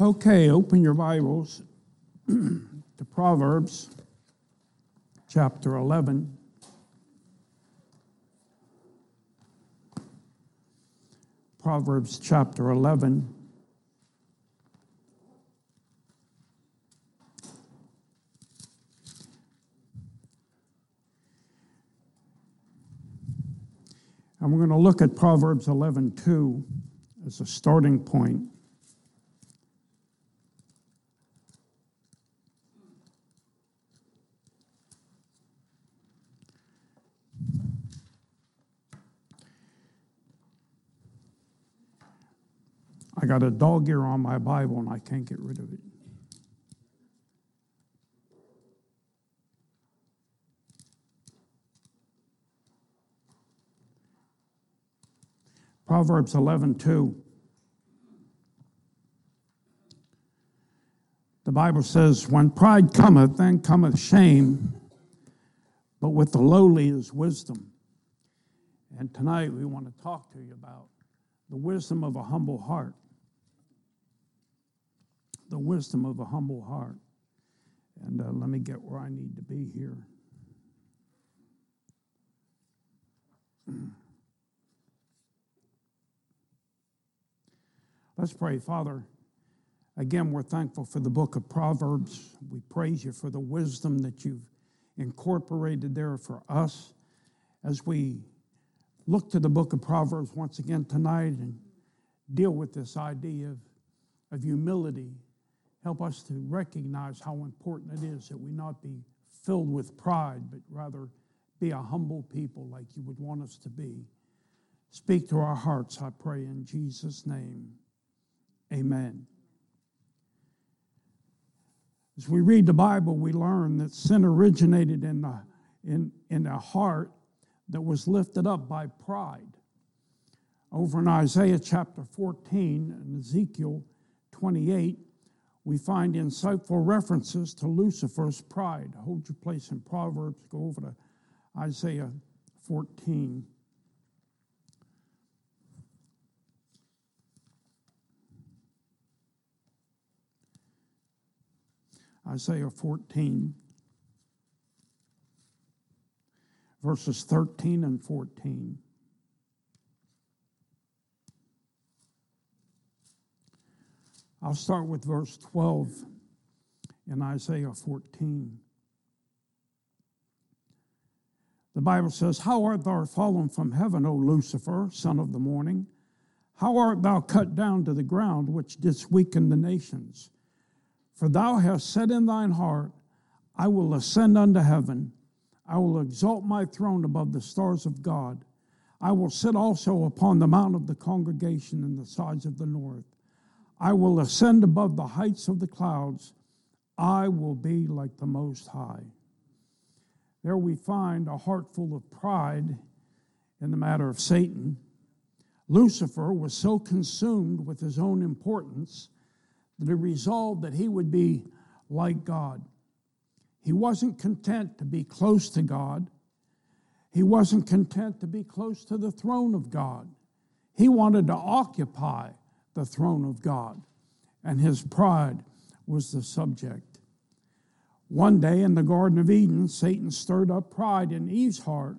Okay, open your Bibles to Proverbs chapter 11. Proverbs chapter 11. And we're going to look at Proverbs 11 2 as a starting point. Got a dog ear on my Bible and I can't get rid of it. Proverbs 11 2. The Bible says, When pride cometh, then cometh shame, but with the lowly is wisdom. And tonight we want to talk to you about the wisdom of a humble heart. The wisdom of a humble heart. And uh, let me get where I need to be here. Let's pray. Father, again, we're thankful for the book of Proverbs. We praise you for the wisdom that you've incorporated there for us as we look to the book of Proverbs once again tonight and deal with this idea of, of humility. Help us to recognize how important it is that we not be filled with pride, but rather be a humble people like you would want us to be. Speak to our hearts, I pray, in Jesus' name. Amen. As we read the Bible, we learn that sin originated in a, in, in a heart that was lifted up by pride. Over in Isaiah chapter 14 and Ezekiel 28, we find insightful references to Lucifer's pride. Hold your place in Proverbs, go over to Isaiah 14. Isaiah 14, verses 13 and 14. I'll start with verse 12 in Isaiah 14. The Bible says, How art thou fallen from heaven, O Lucifer, son of the morning? How art thou cut down to the ground, which didst weaken the nations? For thou hast said in thine heart, I will ascend unto heaven. I will exalt my throne above the stars of God. I will sit also upon the mount of the congregation in the sides of the north. I will ascend above the heights of the clouds. I will be like the Most High. There we find a heart full of pride in the matter of Satan. Lucifer was so consumed with his own importance that he resolved that he would be like God. He wasn't content to be close to God. He wasn't content to be close to the throne of God. He wanted to occupy the throne of God, and his pride was the subject. One day in the Garden of Eden, Satan stirred up pride in Eve's heart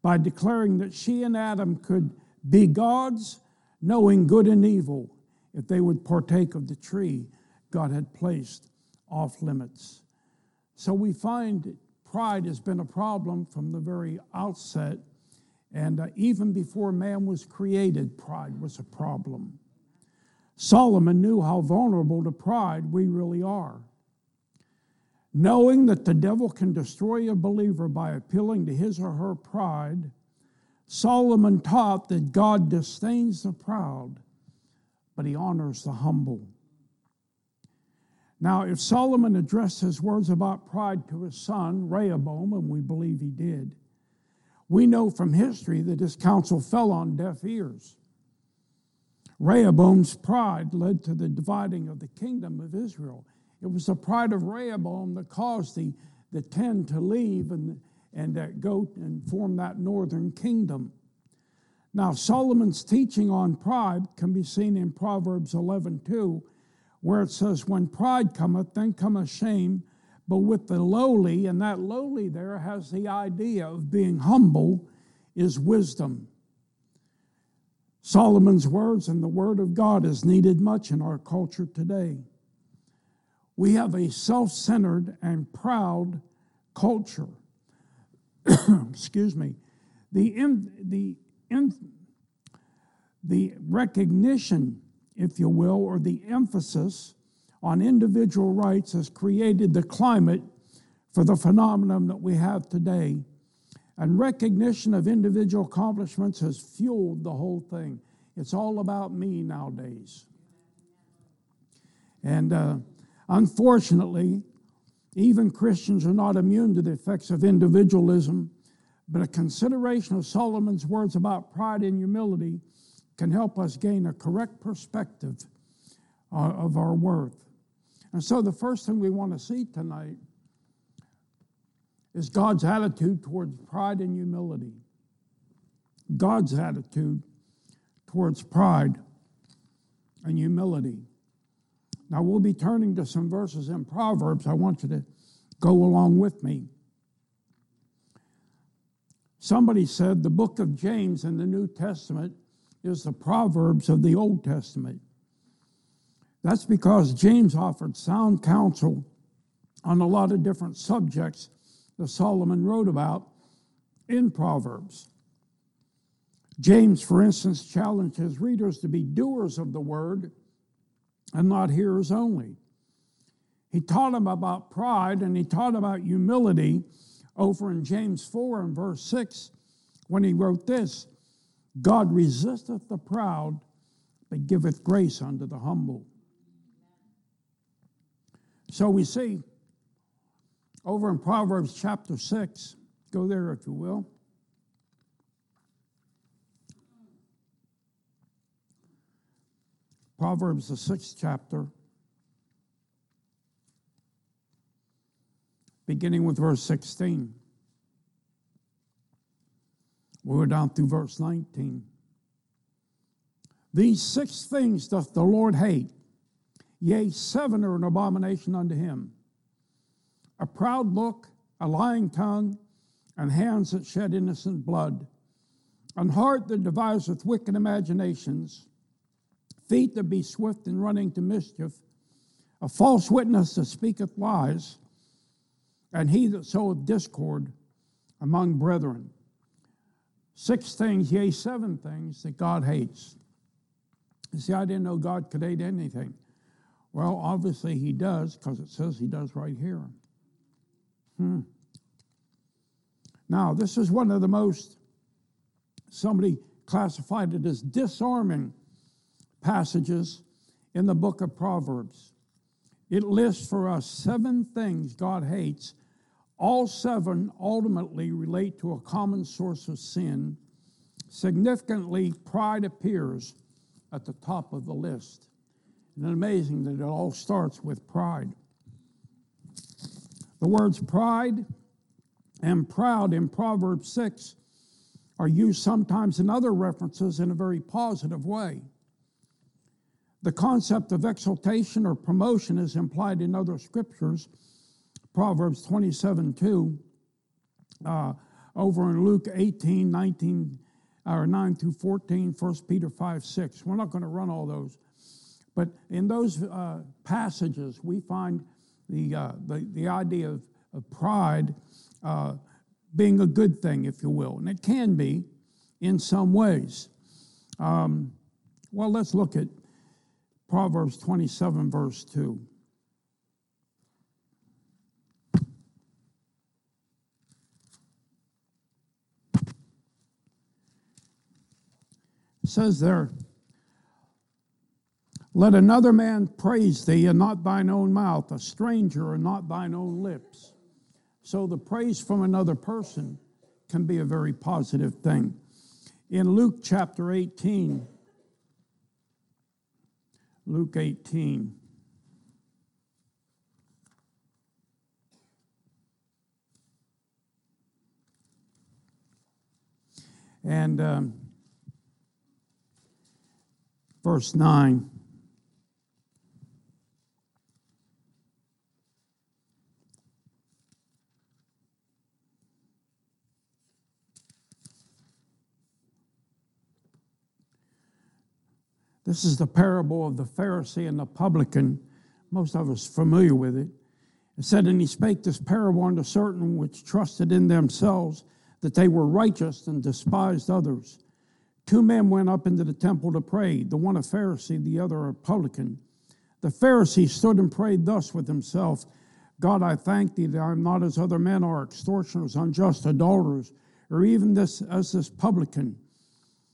by declaring that she and Adam could be gods, knowing good and evil if they would partake of the tree God had placed off limits. So we find pride has been a problem from the very outset. And uh, even before man was created, pride was a problem. Solomon knew how vulnerable to pride we really are. Knowing that the devil can destroy a believer by appealing to his or her pride, Solomon taught that God disdains the proud but he honors the humble. Now, if Solomon addressed his words about pride to his son, Rehoboam, and we believe he did, we know from history that his counsel fell on deaf ears. Rehoboam's pride led to the dividing of the kingdom of Israel. It was the pride of Rehoboam that caused the, the ten to leave and, and uh, go and form that northern kingdom. Now, Solomon's teaching on pride can be seen in Proverbs 11 2, where it says, When pride cometh, then cometh shame. But with the lowly, and that lowly there has the idea of being humble, is wisdom. Solomon's words and the Word of God is needed much in our culture today. We have a self centered and proud culture. Excuse me. The, in, the, in, the recognition, if you will, or the emphasis on individual rights has created the climate for the phenomenon that we have today. And recognition of individual accomplishments has fueled the whole thing. It's all about me nowadays. And uh, unfortunately, even Christians are not immune to the effects of individualism, but a consideration of Solomon's words about pride and humility can help us gain a correct perspective uh, of our worth. And so, the first thing we want to see tonight is God's attitude towards pride and humility. God's attitude towards pride and humility. Now, we'll be turning to some verses in Proverbs. I want you to go along with me. Somebody said the book of James in the New Testament is the Proverbs of the Old Testament. That's because James offered sound counsel on a lot of different subjects that Solomon wrote about in Proverbs. James, for instance, challenged his readers to be doers of the word and not hearers only. He taught them about pride and he taught about humility over in James 4 and verse 6 when he wrote this God resisteth the proud, but giveth grace unto the humble. So we see over in Proverbs chapter 6, go there if you will. Proverbs, the sixth chapter, beginning with verse 16. We're down through verse 19. These six things doth the Lord hate, yea, seven are an abomination unto him a proud look, a lying tongue, and hands that shed innocent blood, an heart that deviseth wicked imaginations, feet that be swift in running to mischief, a false witness that speaketh lies, and he that soweth discord among brethren. Six things, yea, seven things that God hates. You see, I didn't know God could hate anything. Well, obviously he does, because it says he does right here. Hmm. Now, this is one of the most, somebody classified it as disarming passages in the book of Proverbs. It lists for us seven things God hates all seven ultimately relate to a common source of sin. Significantly, pride appears at the top of the list. It's amazing that it all starts with pride. The words pride and proud in Proverbs 6 are used sometimes in other references in a very positive way. The concept of exaltation or promotion is implied in other scriptures Proverbs 27 2, uh, over in Luke 18, 19, or 9 through 14, 1 Peter 5 6. We're not going to run all those. But in those uh, passages, we find the, uh, the, the idea of, of pride uh, being a good thing, if you will. And it can be in some ways. Um, well, let's look at Proverbs 27, verse 2. says there, let another man praise thee, and not thine own mouth, a stranger, and not thine own lips. So the praise from another person can be a very positive thing. In Luke chapter 18, Luke 18, and um, verse 9. This is the parable of the Pharisee and the publican. Most of us familiar with it. It said, And he spake this parable unto certain which trusted in themselves that they were righteous and despised others. Two men went up into the temple to pray, the one a Pharisee, the other a publican. The Pharisee stood and prayed thus with himself God, I thank thee that I am not as other men are, extortioners, unjust, adulterers, or even this as this publican.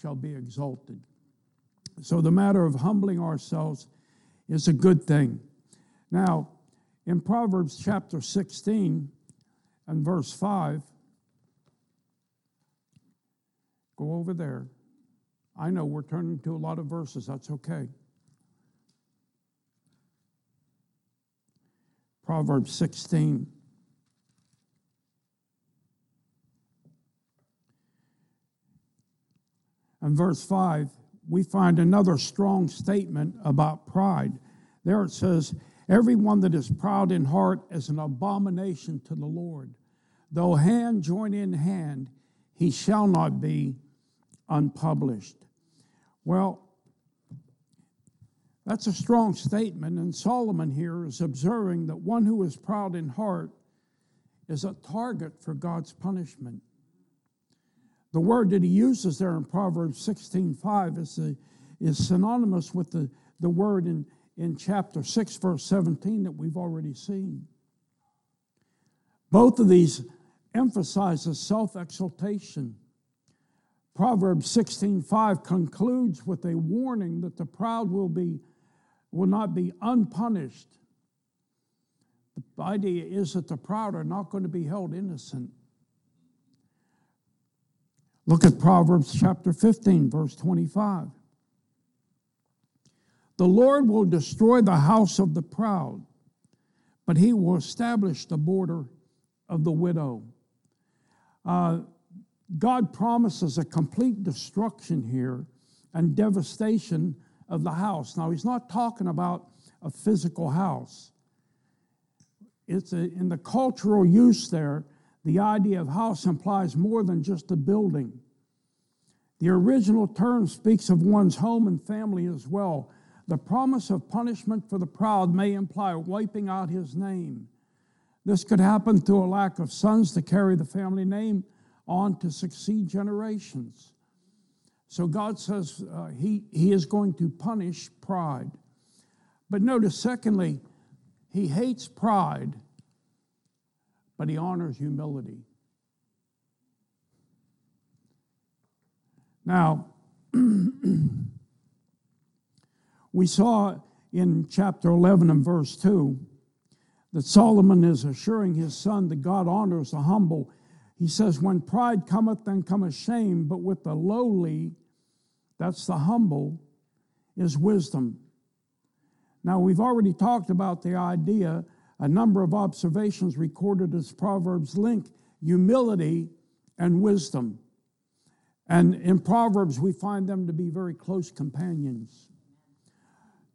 shall be exalted. So the matter of humbling ourselves is a good thing. Now, in Proverbs chapter 16 and verse 5, go over there. I know we're turning to a lot of verses, that's okay. Proverbs 16. And verse 5, we find another strong statement about pride. There it says, Everyone that is proud in heart is an abomination to the Lord. Though hand join in hand, he shall not be unpublished. Well, that's a strong statement, and Solomon here is observing that one who is proud in heart is a target for God's punishment. The word that he uses there in Proverbs 16:5 is, is synonymous with the, the word in, in chapter 6, verse 17 that we've already seen. Both of these emphasizes self-exaltation. Proverbs 16:5 concludes with a warning that the proud will be will not be unpunished. The idea is that the proud are not going to be held innocent. Look at Proverbs chapter 15, verse 25. The Lord will destroy the house of the proud, but he will establish the border of the widow. Uh, God promises a complete destruction here and devastation of the house. Now, he's not talking about a physical house. It's a, in the cultural use there, the idea of house implies more than just a building. The original term speaks of one's home and family as well. The promise of punishment for the proud may imply wiping out his name. This could happen through a lack of sons to carry the family name on to succeed generations. So God says uh, he, he is going to punish pride. But notice, secondly, he hates pride, but he honors humility. Now, we saw in chapter 11 and verse 2 that Solomon is assuring his son that God honors the humble he says, When pride cometh, then cometh shame, but with the lowly, that's the humble, is wisdom. Now, we've already talked about the idea, a number of observations recorded as Proverbs link humility and wisdom. And in Proverbs, we find them to be very close companions.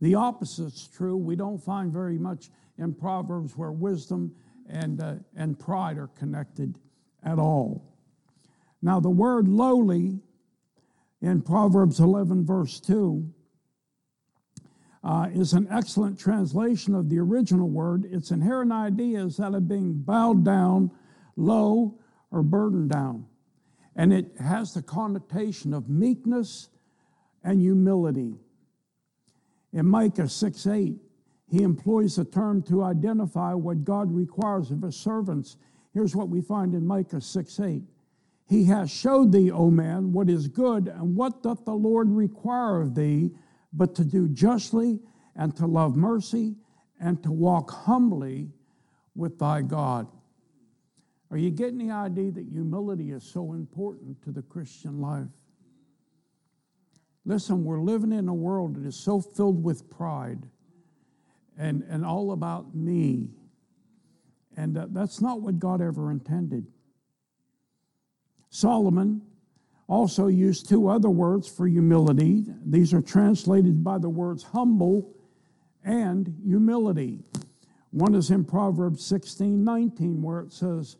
The opposite's true. We don't find very much in Proverbs where wisdom and, uh, and pride are connected at all. Now, the word lowly in Proverbs 11, verse 2, uh, is an excellent translation of the original word. Its inherent idea is that of being bowed down, low, or burdened down. And it has the connotation of meekness and humility. In Micah 6 8, he employs the term to identify what God requires of his servants Here's what we find in Micah 6 8. He has showed thee, O man, what is good, and what doth the Lord require of thee, but to do justly, and to love mercy, and to walk humbly with thy God. Are you getting the idea that humility is so important to the Christian life? Listen, we're living in a world that is so filled with pride and, and all about me. And uh, that's not what God ever intended. Solomon also used two other words for humility. These are translated by the words humble and humility. One is in Proverbs 16 19, where it says,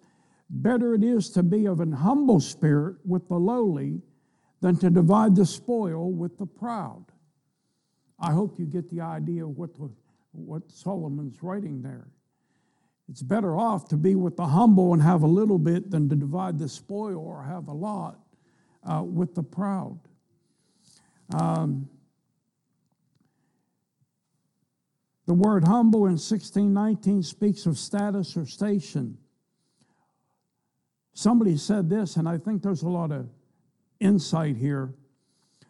Better it is to be of an humble spirit with the lowly than to divide the spoil with the proud. I hope you get the idea of what, the, what Solomon's writing there. It's better off to be with the humble and have a little bit than to divide the spoil or have a lot uh, with the proud. Um, the word humble in 1619 speaks of status or station. Somebody said this, and I think there's a lot of insight here.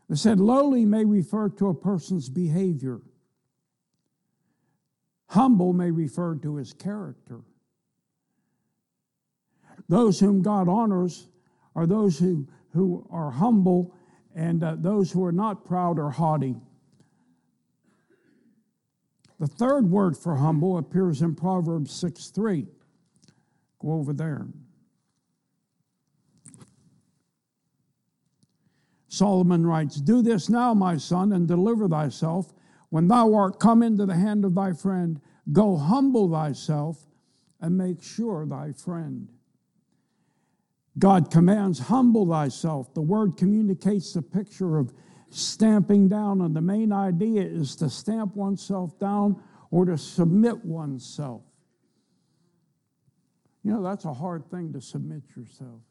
They said lowly may refer to a person's behavior. Humble may refer to his character. Those whom God honors are those who, who are humble, and uh, those who are not proud or haughty. The third word for humble appears in Proverbs 6 3. Go over there. Solomon writes, Do this now, my son, and deliver thyself. When thou art come into the hand of thy friend, go humble thyself and make sure thy friend. God commands, humble thyself. The word communicates the picture of stamping down, and the main idea is to stamp oneself down or to submit oneself. You know, that's a hard thing to submit yourself.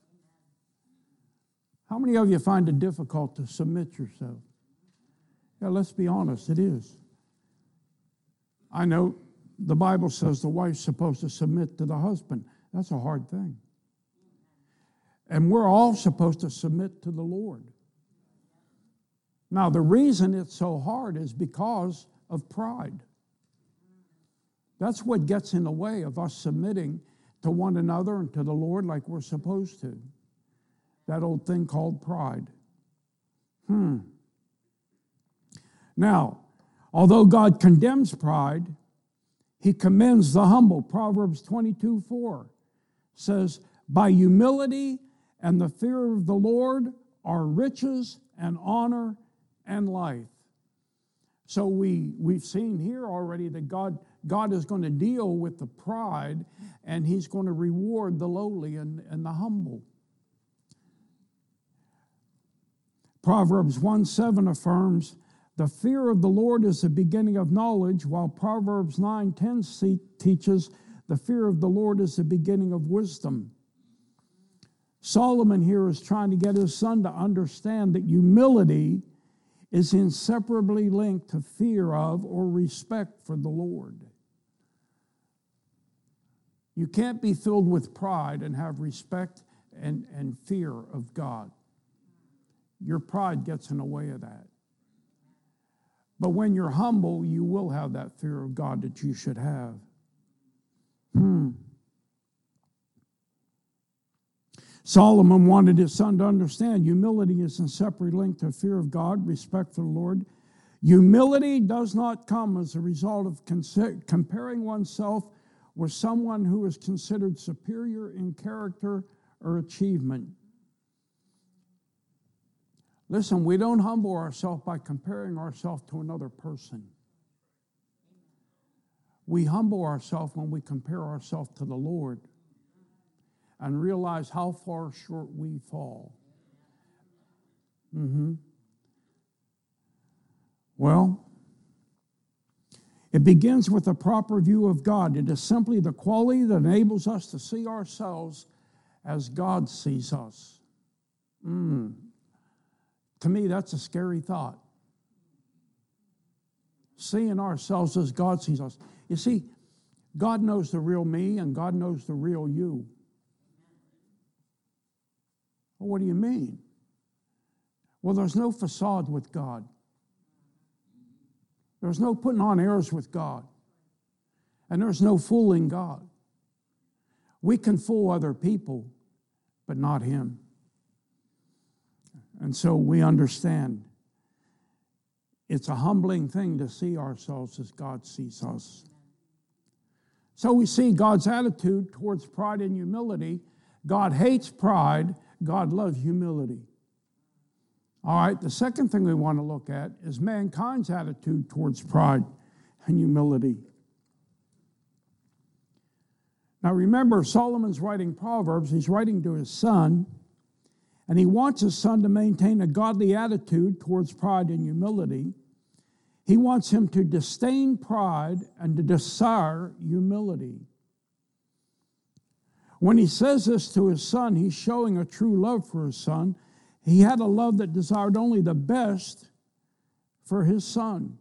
How many of you find it difficult to submit yourself? Yeah, let's be honest, it is. I know the Bible says the wife's supposed to submit to the husband. That's a hard thing. And we're all supposed to submit to the Lord. Now, the reason it's so hard is because of pride. That's what gets in the way of us submitting to one another and to the Lord like we're supposed to that old thing called pride. Hmm. Now, although God condemns pride, he commends the humble. Proverbs 22 4 says, By humility and the fear of the Lord are riches and honor and life. So we, we've seen here already that God, God is going to deal with the pride and he's going to reward the lowly and, and the humble. Proverbs 1 7 affirms, the fear of the Lord is the beginning of knowledge, while Proverbs 9 10 teaches, the fear of the Lord is the beginning of wisdom. Solomon here is trying to get his son to understand that humility is inseparably linked to fear of or respect for the Lord. You can't be filled with pride and have respect and, and fear of God. Your pride gets in the way of that. But when you're humble, you will have that fear of God that you should have. Hmm. Solomon wanted his son to understand humility is inseparably linked to fear of God, respect for the Lord. Humility does not come as a result of comparing oneself with someone who is considered superior in character or achievement. Listen, we don't humble ourselves by comparing ourselves to another person. We humble ourselves when we compare ourselves to the Lord and realize how far short we fall. Mm-hmm. Well, it begins with a proper view of God. It is simply the quality that enables us to see ourselves as God sees us. Mm. To me, that's a scary thought. Seeing ourselves as God sees us. You see, God knows the real me and God knows the real you. Well, what do you mean? Well, there's no facade with God. There's no putting on airs with God. And there's no fooling God. We can fool other people, but not Him. And so we understand It's a humbling thing to see ourselves as God sees us. So we see God's attitude towards pride and humility. God hates pride, God loves humility. All right, the second thing we want to look at is mankind's attitude towards pride and humility. Now remember, Solomon's writing Proverbs, he's writing to his son, and he wants his son to maintain a godly attitude towards pride and humility. He wants him to disdain pride and to desire humility. When he says this to his son, he's showing a true love for his son. He had a love that desired only the best for his son.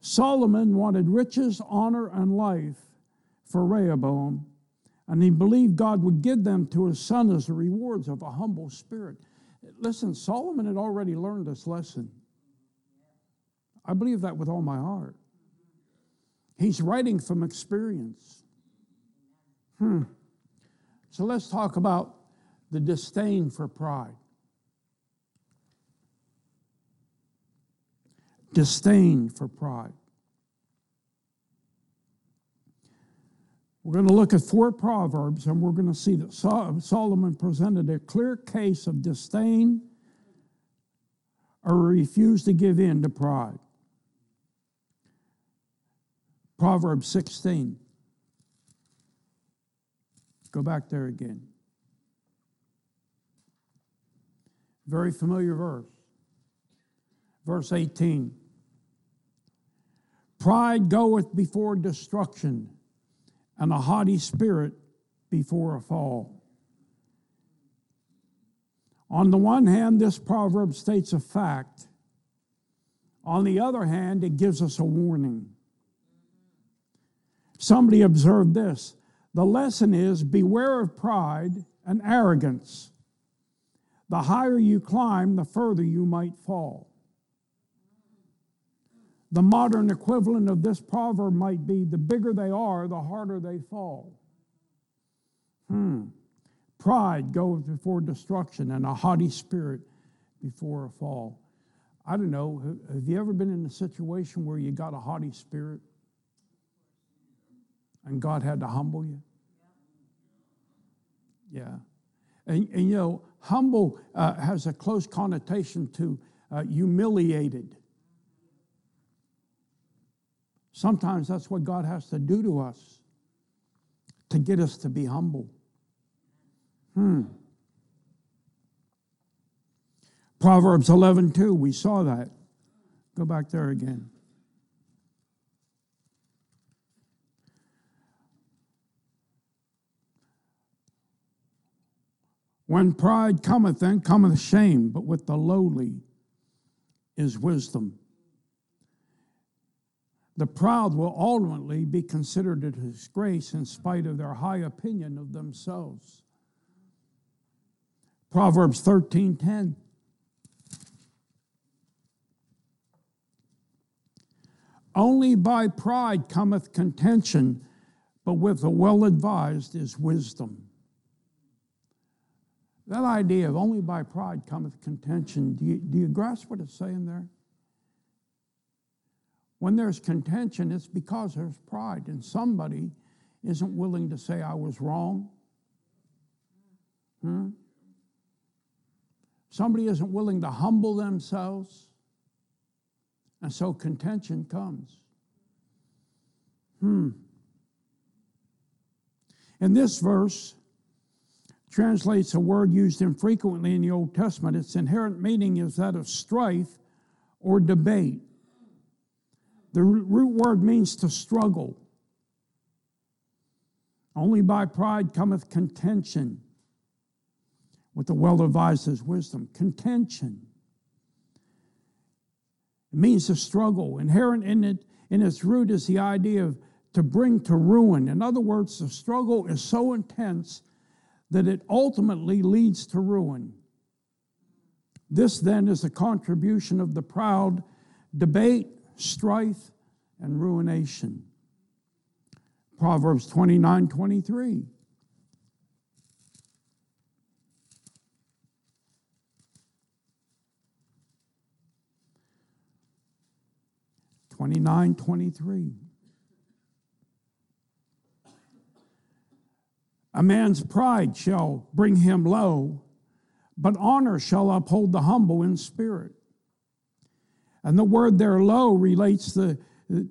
Solomon wanted riches, honor, and life for Rehoboam, and he believed God would give them to his son as the rewards of a humble spirit. Listen, Solomon had already learned this lesson. I believe that with all my heart. He's writing from experience. Hmm. So let's talk about the disdain for pride. Disdain for pride. We're going to look at four Proverbs and we're going to see that Solomon presented a clear case of disdain or refused to give in to pride. Proverbs 16. Go back there again. Very familiar verse. Verse 18. Pride goeth before destruction, and a haughty spirit before a fall. On the one hand, this proverb states a fact. On the other hand, it gives us a warning. Somebody observed this. The lesson is beware of pride and arrogance. The higher you climb, the further you might fall. The modern equivalent of this proverb might be the bigger they are, the harder they fall. Hmm. Pride goes before destruction, and a haughty spirit before a fall. I don't know. Have you ever been in a situation where you got a haughty spirit and God had to humble you? Yeah. And, and you know, humble uh, has a close connotation to uh, humiliated. Sometimes that's what God has to do to us to get us to be humble. Hmm. Proverbs 11, 2, we saw that. Go back there again. When pride cometh, then cometh shame, but with the lowly is wisdom. The proud will ultimately be considered a disgrace in spite of their high opinion of themselves. Proverbs 13:10 Only by pride cometh contention, but with the well advised is wisdom. That idea of only by pride cometh contention, do you, do you grasp what it's saying there? When there's contention, it's because there's pride, and somebody isn't willing to say, I was wrong. Hmm? Somebody isn't willing to humble themselves, and so contention comes. Hmm. In this verse, translates a word used infrequently in the Old Testament. Its inherent meaning is that of strife or debate. The root word means to struggle. Only by pride cometh contention. With the well advised is wisdom. Contention. It means to struggle. Inherent in it, in its root, is the idea of to bring to ruin. In other words, the struggle is so intense that it ultimately leads to ruin. This then is the contribution of the proud debate, strife, and ruination. Proverbs 29 23. 29 23. A man's pride shall bring him low, but honor shall uphold the humble in spirit. And the word there, low, relates the,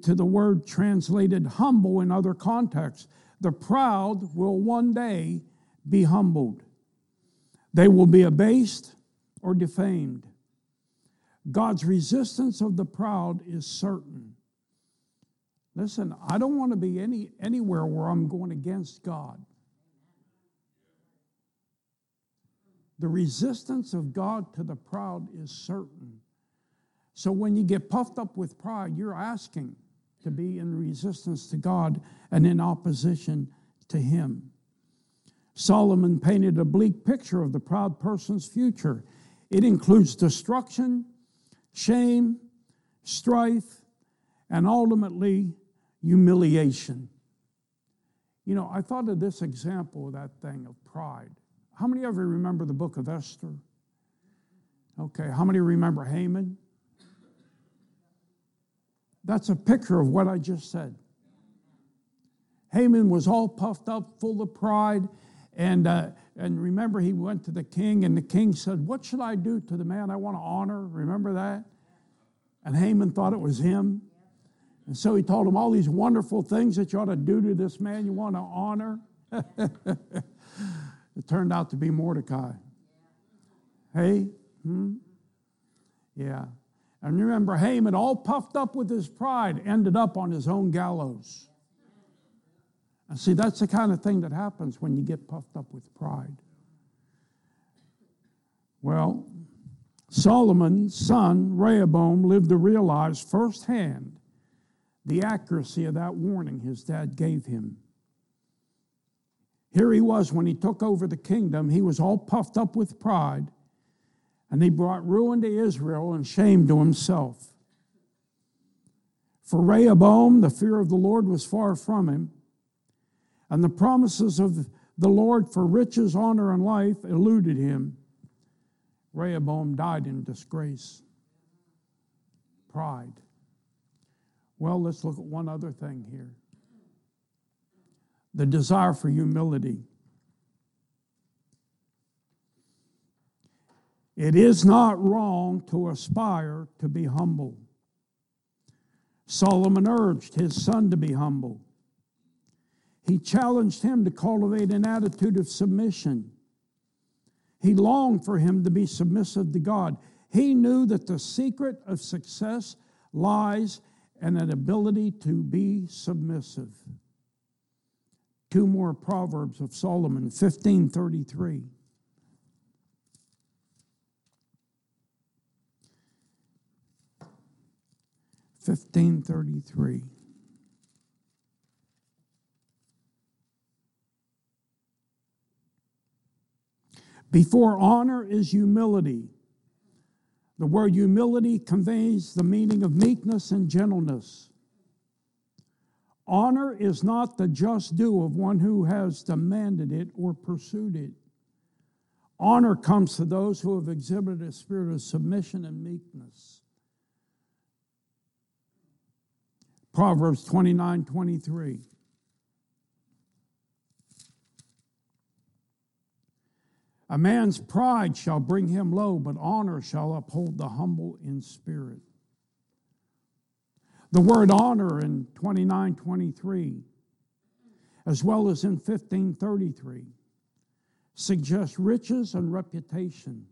to the word translated humble in other contexts. The proud will one day be humbled, they will be abased or defamed. God's resistance of the proud is certain. Listen, I don't want to be any, anywhere where I'm going against God. The resistance of God to the proud is certain. So when you get puffed up with pride, you're asking to be in resistance to God and in opposition to Him. Solomon painted a bleak picture of the proud person's future. It includes destruction, shame, strife, and ultimately humiliation. You know, I thought of this example of that thing of pride. How many of you remember the book of Esther? Okay, how many remember Haman? That's a picture of what I just said. Haman was all puffed up, full of pride. And, uh, and remember, he went to the king, and the king said, What should I do to the man I want to honor? Remember that? And Haman thought it was him. And so he told him all these wonderful things that you ought to do to this man you want to honor. it turned out to be Mordecai. Hey? Hmm? Yeah. And remember, Haman, all puffed up with his pride, ended up on his own gallows. And see, that's the kind of thing that happens when you get puffed up with pride. Well, Solomon's son, Rehoboam, lived to realize firsthand the accuracy of that warning his dad gave him. Here he was when he took over the kingdom, he was all puffed up with pride and he brought ruin to Israel and shame to himself. For Rehoboam, the fear of the Lord was far from him, and the promises of the Lord for riches, honor, and life eluded him. Rehoboam died in disgrace. Pride. Well, let's look at one other thing here the desire for humility. It is not wrong to aspire to be humble. Solomon urged his son to be humble. He challenged him to cultivate an attitude of submission. He longed for him to be submissive to God. He knew that the secret of success lies in an ability to be submissive. Two more Proverbs of Solomon, 1533. 1533. Before honor is humility. The word humility conveys the meaning of meekness and gentleness. Honor is not the just due of one who has demanded it or pursued it. Honor comes to those who have exhibited a spirit of submission and meekness. Proverbs 29 23. A man's pride shall bring him low, but honor shall uphold the humble in spirit. The word honor in 29 23, as well as in 1533, suggests riches and reputation.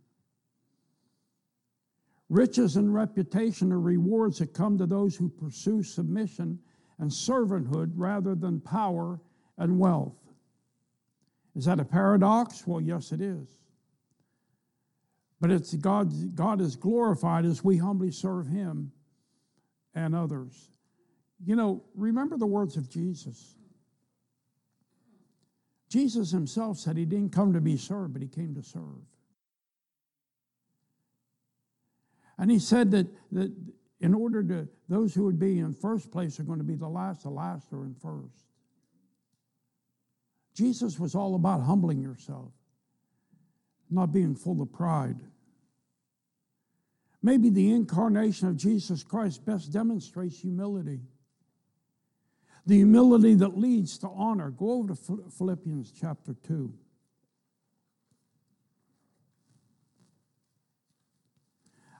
Riches and reputation are rewards that come to those who pursue submission and servanthood rather than power and wealth. Is that a paradox? Well, yes, it is. But it's God, God is glorified as we humbly serve Him and others. You know, remember the words of Jesus. Jesus himself said he didn't come to be served, but he came to serve. And he said that, that in order to, those who would be in first place are going to be the last, the last are in first. Jesus was all about humbling yourself, not being full of pride. Maybe the incarnation of Jesus Christ best demonstrates humility. The humility that leads to honor. Go over to Philippians chapter 2.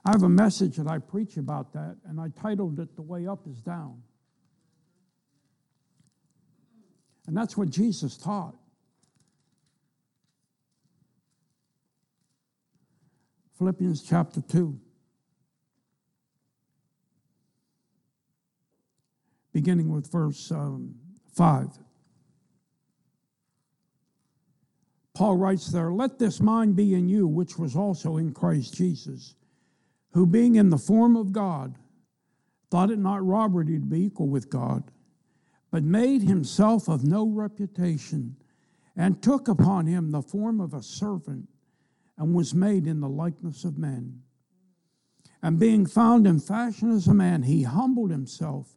I have a message that I preach about that, and I titled it The Way Up is Down. And that's what Jesus taught. Philippians chapter 2. Beginning with verse um, 5. Paul writes there, Let this mind be in you, which was also in Christ Jesus who being in the form of God, thought it not robbery to be equal with God, but made himself of no reputation, and took upon him the form of a servant, and was made in the likeness of men. And being found in fashion as a man, he humbled himself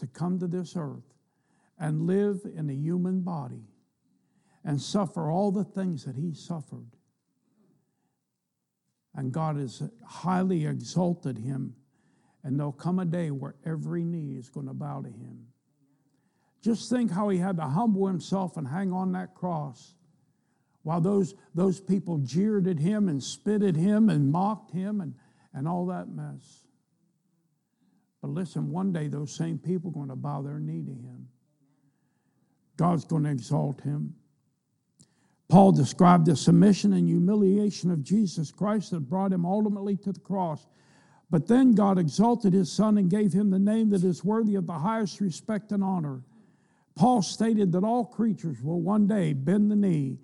to come to this earth and live in a human body and suffer all the things that he suffered and God has highly exalted him. And there'll come a day where every knee is going to bow to him. Just think how he had to humble himself and hang on that cross while those, those people jeered at him and spit at him and mocked him and, and all that mess. But listen, one day those same people are going to bow their knee to him. God's going to exalt him. Paul described the submission and humiliation of Jesus Christ that brought him ultimately to the cross. But then God exalted his son and gave him the name that is worthy of the highest respect and honor. Paul stated that all creatures will one day bend the knee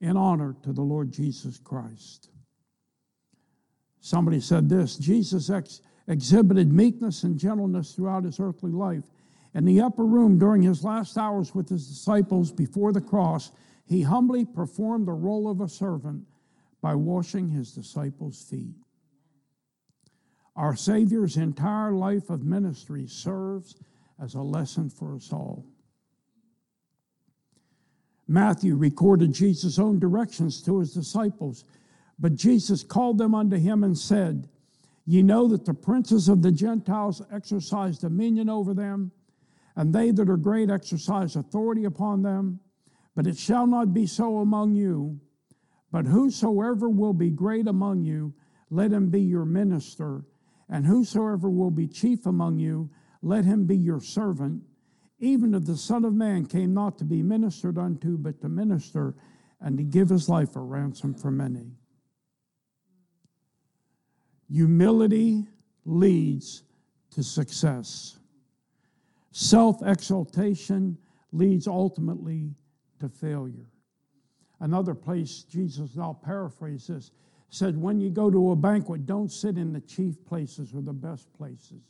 in honor to the Lord Jesus Christ. Somebody said this Jesus ex- exhibited meekness and gentleness throughout his earthly life. In the upper room during his last hours with his disciples before the cross, he humbly performed the role of a servant by washing his disciples' feet. Our Savior's entire life of ministry serves as a lesson for us all. Matthew recorded Jesus' own directions to his disciples, but Jesus called them unto him and said, Ye know that the princes of the Gentiles exercise dominion over them, and they that are great exercise authority upon them. But it shall not be so among you. But whosoever will be great among you, let him be your minister. And whosoever will be chief among you, let him be your servant. Even if the Son of Man came not to be ministered unto, but to minister and to give his life a ransom for many. Humility leads to success. Self exaltation leads ultimately to failure. Another place, Jesus, I'll paraphrase this, said, When you go to a banquet, don't sit in the chief places or the best places.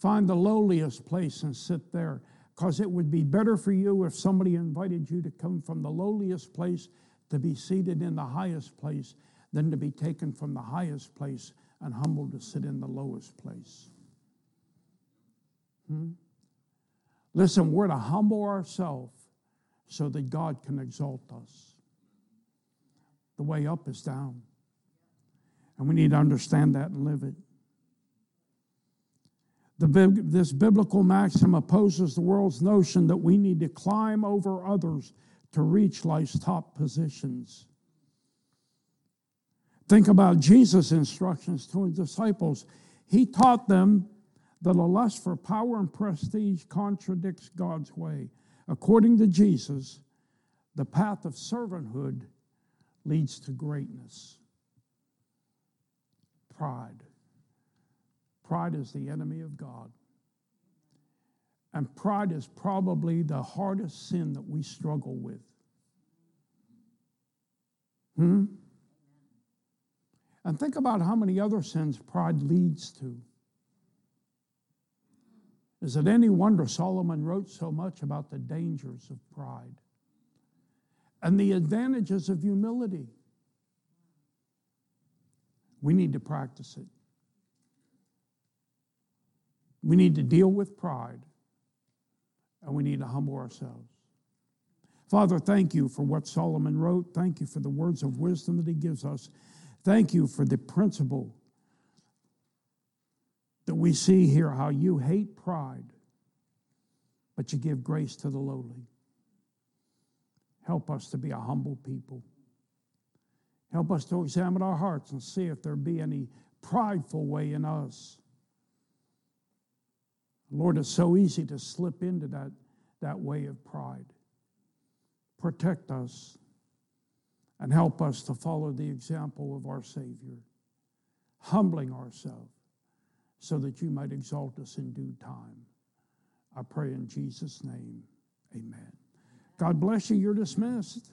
Find the lowliest place and sit there, because it would be better for you if somebody invited you to come from the lowliest place to be seated in the highest place than to be taken from the highest place and humbled to sit in the lowest place. Hmm? Listen, we're to humble ourselves so that God can exalt us. The way up is down. And we need to understand that and live it. The, this biblical maxim opposes the world's notion that we need to climb over others to reach life's top positions. Think about Jesus' instructions to his disciples. He taught them that a lust for power and prestige contradicts God's way. According to Jesus, the path of servanthood leads to greatness. Pride. Pride is the enemy of God. And pride is probably the hardest sin that we struggle with. Hmm? And think about how many other sins pride leads to. Is it any wonder Solomon wrote so much about the dangers of pride and the advantages of humility? We need to practice it. We need to deal with pride and we need to humble ourselves. Father, thank you for what Solomon wrote. Thank you for the words of wisdom that he gives us. Thank you for the principle that we see here how you hate pride, but you give grace to the lowly. Help us to be a humble people. Help us to examine our hearts and see if there be any prideful way in us. Lord, it's so easy to slip into that, that way of pride. Protect us and help us to follow the example of our Savior, humbling ourselves so that you might exalt us in due time. I pray in Jesus' name, amen. God bless you. You're dismissed.